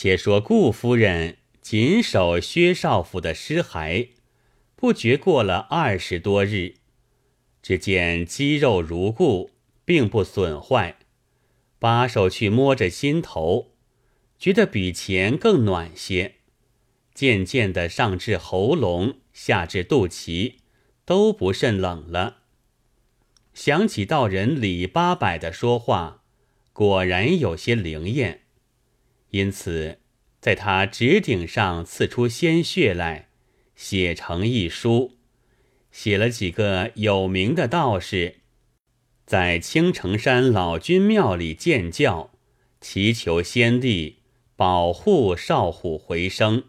且说顾夫人谨守薛少府的尸骸，不觉过了二十多日，只见肌肉如故，并不损坏，把手去摸着心头，觉得比前更暖些。渐渐的上至喉咙，下至肚脐，都不甚冷了。想起道人李八百的说话，果然有些灵验。因此，在他指顶上刺出鲜血来，写成一书，写了几个有名的道士，在青城山老君庙里建教，祈求先帝保护少虎回生，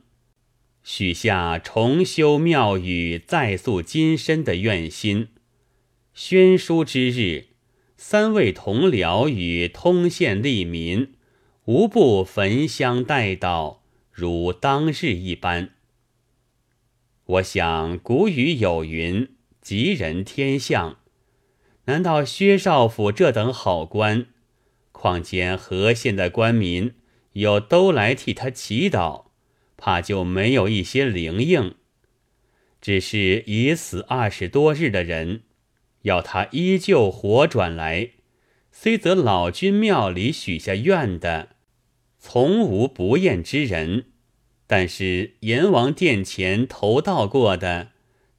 许下重修庙宇、再塑金身的愿心。宣书之日，三位同僚与通县利民。无不焚香待道，如当日一般。我想古语有云：“吉人天相。”难道薛少府这等好官，况且河县的官民又都来替他祈祷，怕就没有一些灵应？只是已死二十多日的人，要他依旧活转来，虽则老君庙里许下愿的。从无不厌之人，但是阎王殿前投道过的，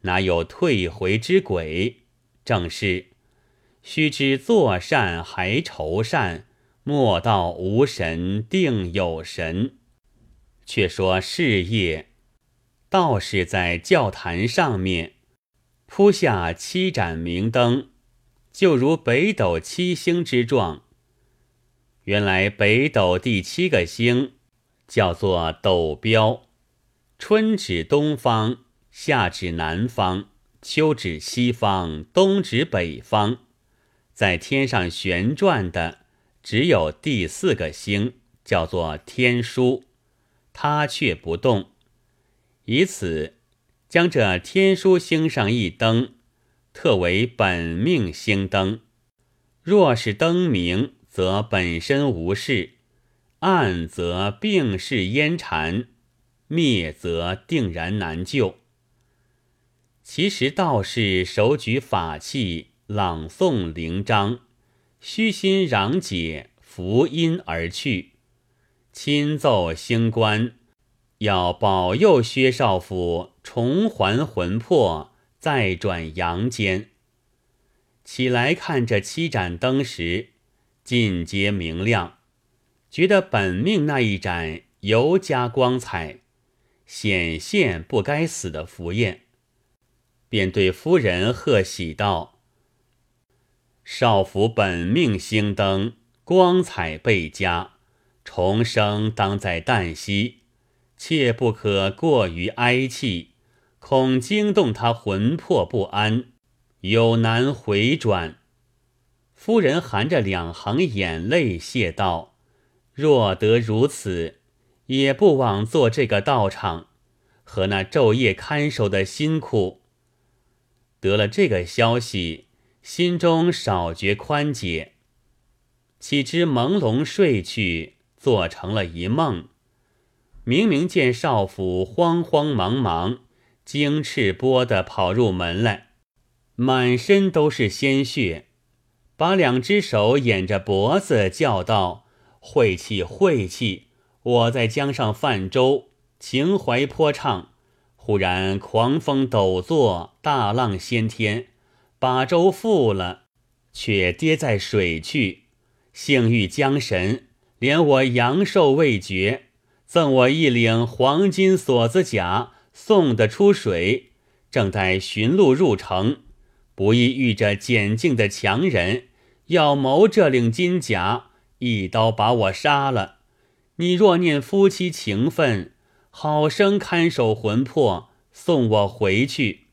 哪有退回之鬼？正是须知做善还愁善，莫道无神定有神。却说是夜，道士在教坛上面铺下七盏明灯，就如北斗七星之状。原来北斗第七个星叫做斗标，春指东方，夏指南方，秋指西方，冬指北方。在天上旋转的只有第四个星，叫做天枢，它却不动。以此将这天枢星上一灯，特为本命星灯。若是灯明。则本身无事，暗则病逝烟缠，灭则定然难救。其实道士手举法器，朗诵灵章，虚心攘解，福音而去，亲奏星官，要保佑薛少府重还魂魄，再转阳间。起来看这七盏灯时。尽皆明亮，觉得本命那一盏尤加光彩，显现不该死的福宴，便对夫人贺喜道：“少府本命星灯光彩倍佳，重生当在旦夕，切不可过于哀泣，恐惊动他魂魄不安，有难回转。”夫人含着两行眼泪，谢道：“若得如此，也不枉做这个道场和那昼夜看守的辛苦。”得了这个消息，心中少觉宽解。岂知朦胧睡去，做成了一梦。明明见少府慌慌忙忙、惊赤波的跑入门来，满身都是鲜血。把两只手掩着脖子，叫道：“晦气，晦气！我在江上泛舟，情怀颇畅。忽然狂风陡作，大浪掀天，把舟覆了，却跌在水去。幸遇江神，连我阳寿未绝，赠我一领黄金锁子甲，送得出水。正待寻路入城，不意遇着简净的强人。”要谋这领金甲，一刀把我杀了。你若念夫妻情分，好生看守魂魄，送我回去。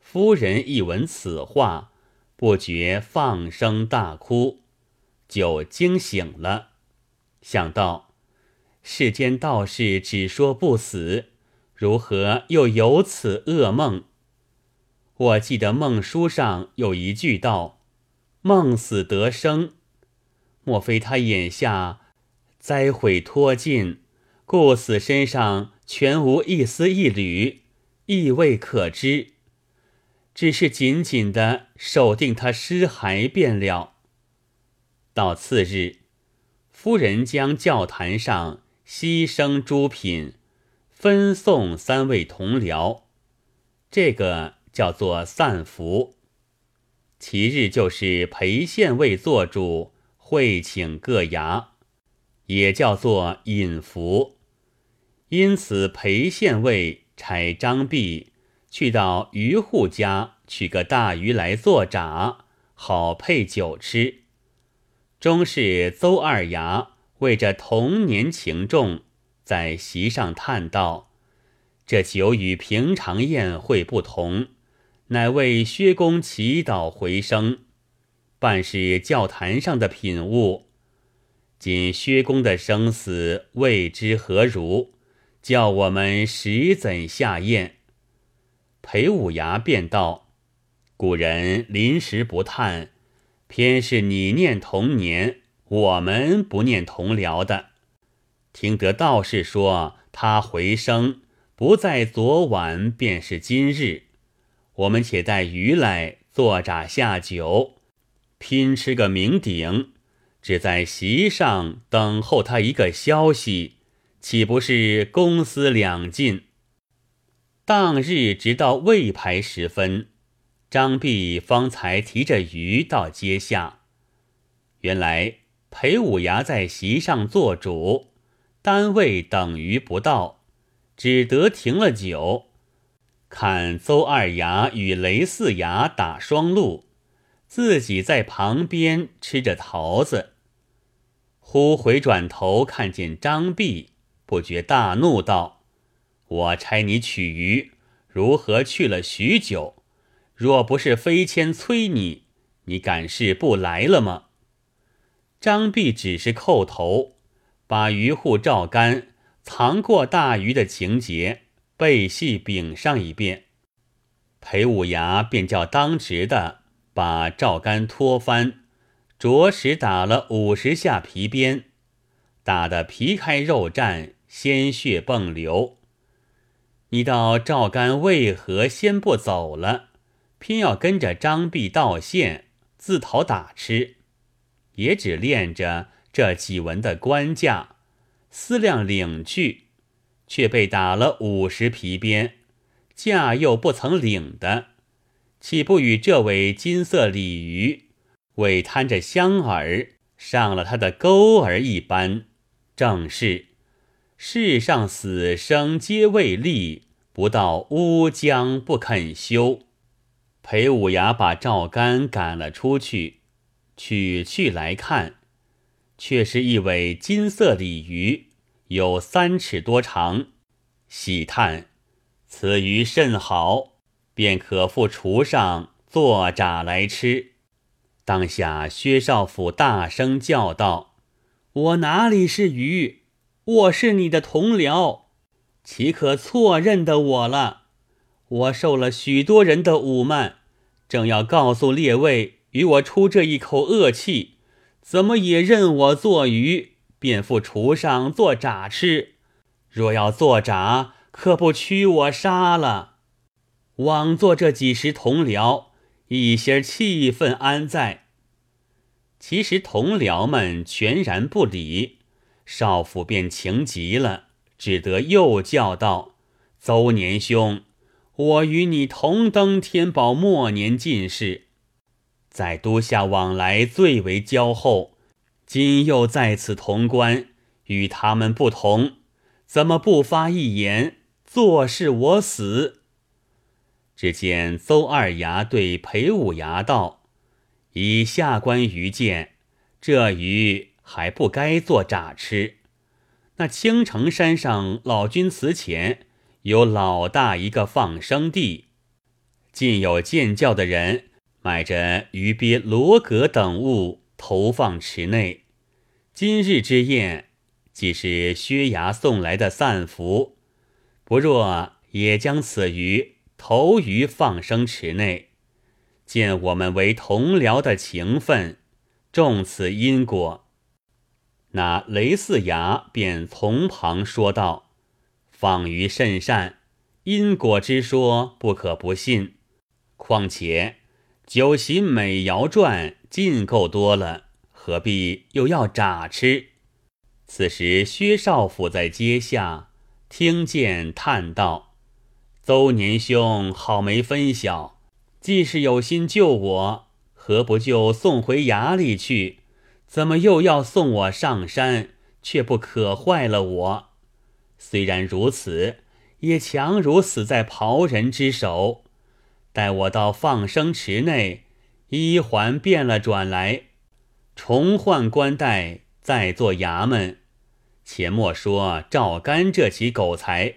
夫人一闻此话，不觉放声大哭，就惊醒了，想到世间道士只说不死，如何又有此噩梦？我记得梦书上有一句道。梦死得生，莫非他眼下灾悔脱尽，故死身上全无一丝一缕，亦未可知。只是紧紧的守定他尸骸便了。到次日，夫人将教坛上牺牲诸品分送三位同僚，这个叫做散服。其日就是裴县尉做主会请各衙，也叫做引服。因此，裴县尉差张弼去到渔户家取个大鱼来做炸，好配酒吃。终是邹二衙为着童年情重，在席上叹道：“这酒与平常宴会不同。”乃为薛公祈祷回生，半是教坛上的品物。今薛公的生死未知何如，叫我们实怎下咽？裴五牙便道：“古人临时不叹，偏是你念童年，我们不念同僚的。听得道士说，他回生不在昨晚，便是今日。”我们且带鱼来做闸下酒，拼吃个酩酊，只在席上等候他一个消息，岂不是公私两尽？当日直到未牌时分，张弼方才提着鱼到阶下。原来裴五牙在席上做主，单位等鱼不到，只得停了酒。看邹二牙与雷四牙打双路，自己在旁边吃着桃子。忽回转头看见张弼，不觉大怒道：“我差你取鱼，如何去了许久？若不是飞迁催你，你敢是不来了吗？”张弼只是叩头，把鱼户照干藏过大鱼的情节。背细禀上一遍，裴五牙便叫当值的把赵干拖翻，着实打了五十下皮鞭，打得皮开肉绽，鲜血迸流。你道赵干为何先不走了，偏要跟着张弼道歉，自讨打吃？也只练着这几文的官价，思量领去。却被打了五十皮鞭，价又不曾领的，岂不与这位金色鲤鱼尾摊着香饵上了他的钩儿一般？正是世上死生皆为利，不到乌江不肯休。裴五牙把赵干赶了出去，取去来看，却是一尾金色鲤鱼。有三尺多长，喜叹此鱼甚好，便可赴厨上做炸来吃。当下薛少府大声叫道：“我哪里是鱼？我是你的同僚，岂可错认的我了？我受了许多人的侮慢，正要告诉列位与我出这一口恶气，怎么也认我做鱼？”便赴厨上做炸吃，若要做炸，可不屈我杀了。枉做这几十同僚，一些气愤安在？其实同僚们全然不理，少府便情急了，只得又叫道：“邹年兄，我与你同登天宝末年进士，在都下往来最为交厚。”今又在此潼关，与他们不同，怎么不发一言，坐视我死？只见邹二牙对裴五牙道：“以下官愚见，这鱼还不该做炸吃。那青城山上老君祠前有老大一个放生地，尽有见教的人买着鱼鳖、罗蛤等物。”投放池内，今日之宴，既是薛牙送来的散服，不若也将此鱼投于放生池内，见我们为同僚的情分，重此因果。那雷四牙便从旁说道：“放鱼甚善，因果之说不可不信。况且酒席美肴传尽够多了，何必又要诈吃？”此时薛少府在阶下听见，叹道：“邹年兄好没分晓，既是有心救我，何不就送回衙里去？”怎么又要送我上山，却不可坏了我？虽然如此，也强如死在袍人之手。待我到放生池内，一环变了转来，重换官带，再做衙门。且莫说赵干这起狗才，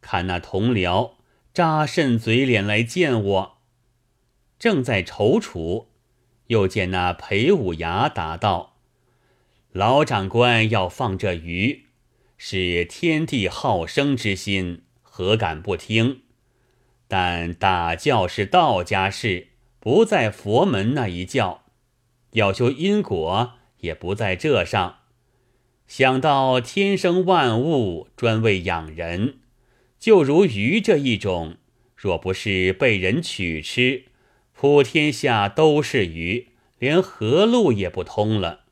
看那同僚扎甚嘴脸来见我。正在踌躇，又见那裴五牙答道。老长官要放这鱼，是天地好生之心，何敢不听？但打教是道家事，不在佛门那一教。要修因果，也不在这上。想到天生万物专为养人，就如鱼这一种，若不是被人取吃，普天下都是鱼，连河路也不通了。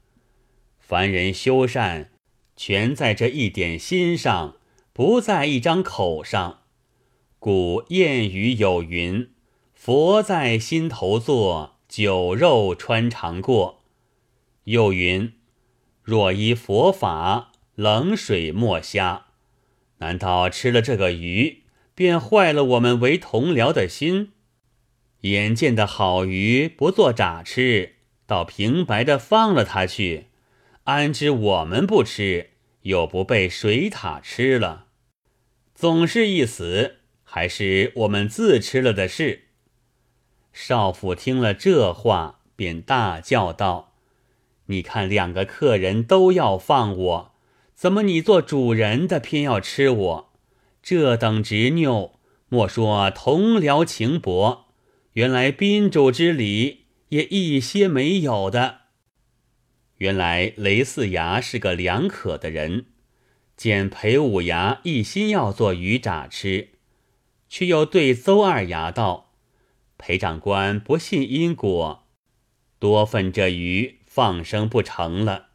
凡人修善，全在这一点心上，不在一张口上。故谚语有云：“佛在心头坐，酒肉穿肠过。”又云：“若依佛法，冷水莫虾。”难道吃了这个鱼，便坏了我们为同僚的心？眼见的好鱼不做炸吃，倒平白的放了他去。安知我们不吃，又不被水獭吃了？总是一死，还是我们自吃了的事。少府听了这话，便大叫道：“你看，两个客人都要放我，怎么你做主人的偏要吃我？这等执拗，莫说同僚情薄，原来宾主之礼也一些没有的。”原来雷四牙是个良可的人，见裴五牙一心要做鱼炸吃，却又对邹二牙道：“裴长官不信因果，多份这鱼放生不成了。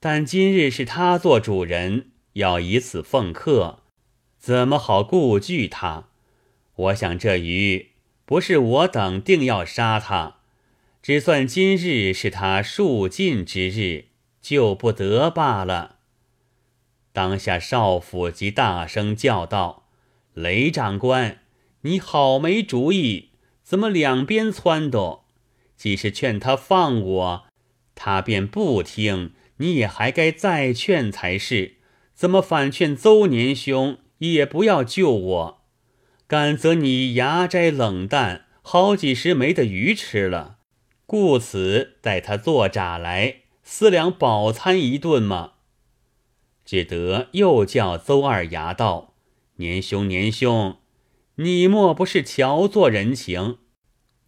但今日是他做主人，要以此奉客，怎么好顾惧他？我想这鱼不是我等定要杀他。”只算今日是他数尽之日，救不得罢了。当下少府即大声叫道：“雷长官，你好没主意，怎么两边撺掇？即是劝他放我，他便不听，你也还该再劝才是。怎么反劝邹年兄也不要救我？敢则你牙斋冷淡，好几十枚的鱼吃了。”故此待他做闸来思量饱餐一顿吗？只得又叫邹二牙道：“年兄，年兄，你莫不是瞧做人情，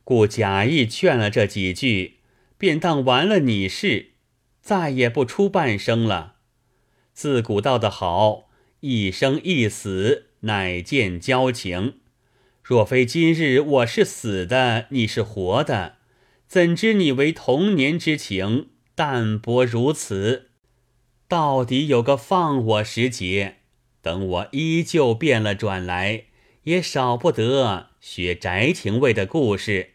故假意劝了这几句，便当完了你事，再也不出半声了。自古道的好，一生一死乃见交情。若非今日我是死的，你是活的。”怎知你为童年之情淡薄如此？到底有个放我时节，等我依旧变了转来，也少不得学翟廷尉的故事，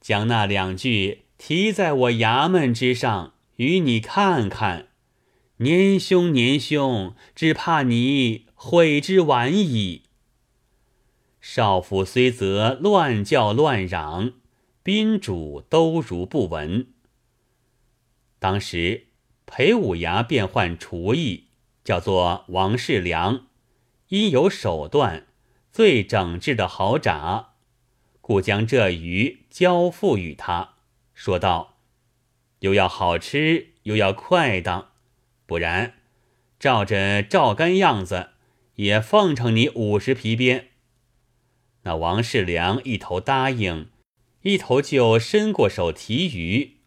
将那两句题在我衙门之上，与你看看。年兄，年兄，只怕你悔之晚矣。少府虽则乱叫乱嚷。宾主都如不闻。当时裴五牙变换厨艺，叫做王世良，因有手段，最整治的好炸，故将这鱼交付与他，说道：“又要好吃，又要快当，不然，照着赵干样子，也奉承你五十皮鞭。”那王世良一头答应。一头就伸过手提鱼，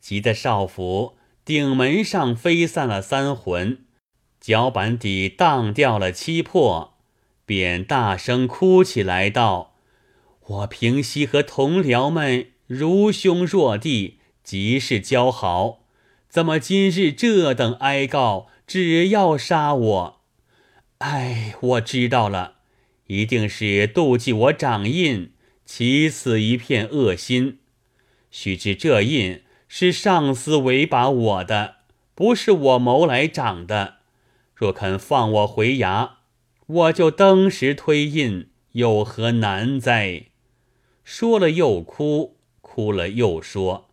急得少府顶门上飞散了三魂，脚板底荡掉了七魄，便大声哭起来道：“我平西和同僚们如兄若弟，极是交好，怎么今日这等哀告，只要杀我？哎，我知道了，一定是妒忌我掌印，起此一片恶心。须知这印。”是上司委把我的，不是我谋来长的。若肯放我回衙，我就登时推印，有何难哉？说了又哭，哭了又说。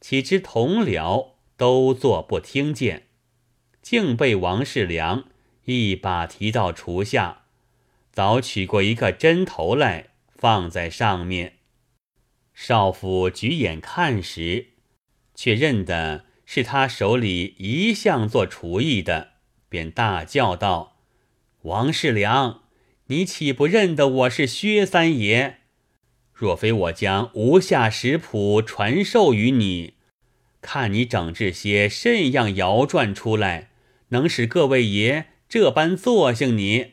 岂知同僚都坐不听见，竟被王世良一把提到厨下，早取过一个针头来放在上面。少府举眼看时。却认得是他手里一向做厨艺的，便大叫道：“王世良，你岂不认得我是薛三爷？若非我将无下食谱传授于你，看你整这些甚样谣传出来，能使各位爷这般作兴你？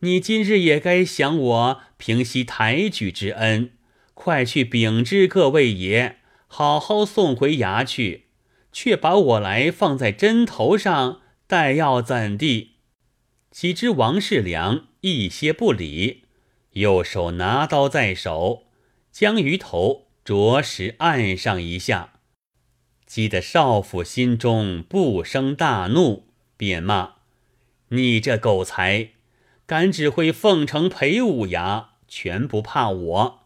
你今日也该想我平息抬举之恩，快去禀知各位爷。”好好送回衙去，却把我来放在针头上，待要怎地？岂知王世良一些不理，右手拿刀在手，将鱼头着实按上一下，激得少府心中不生大怒，便骂：“你这狗才，敢指挥凤城陪武衙，全不怕我？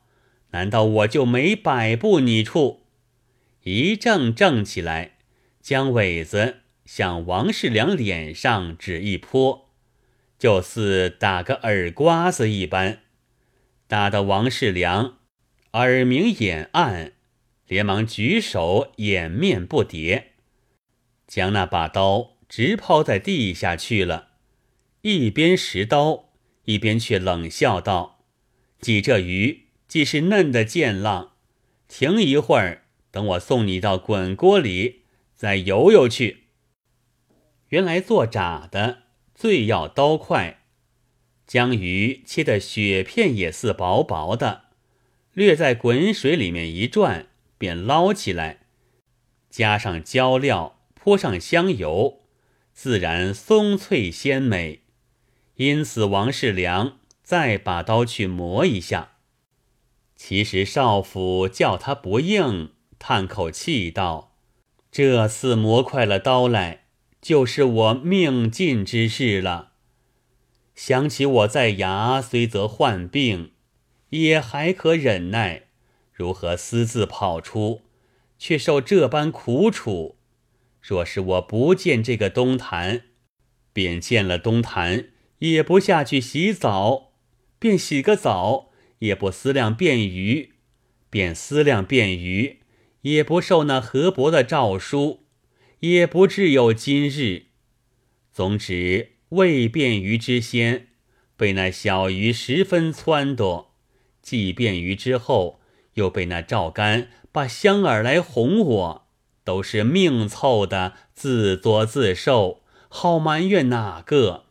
难道我就没摆布你处？”一正正起来，将苇子向王世良脸上只一泼，就似打个耳刮子一般，打得王世良耳明眼暗，连忙举手掩面不迭，将那把刀直抛在地下去了。一边拾刀，一边却冷笑道：“鲫这鱼既是嫩的剑浪，停一会儿。”等我送你到滚锅里再游游去。原来做炸的最要刀快，将鱼切的雪片也似薄薄的，略在滚水里面一转，便捞起来，加上椒料，泼上香油，自然松脆鲜美。因此王世良再把刀去磨一下，其实少府叫他不应。叹口气道：“这次磨快了刀来，就是我命尽之事了。想起我在衙虽则患病，也还可忍耐，如何私自跑出，却受这般苦楚？若是我不见这个东坛，便见了东坛，也不下去洗澡；便洗个澡，也不思量便鱼；便思量便鱼。”也不受那河伯的诏书，也不至有今日。总之未便于之先，被那小鱼十分撺掇；既便于之后，又被那赵干把香儿来哄我，都是命凑的，自作自受。好埋怨哪个？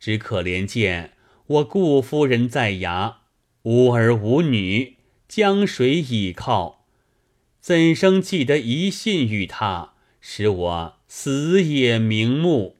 只可怜见我顾夫人在衙，无儿无女，将谁倚靠？怎生记得一信与他，使我死也瞑目？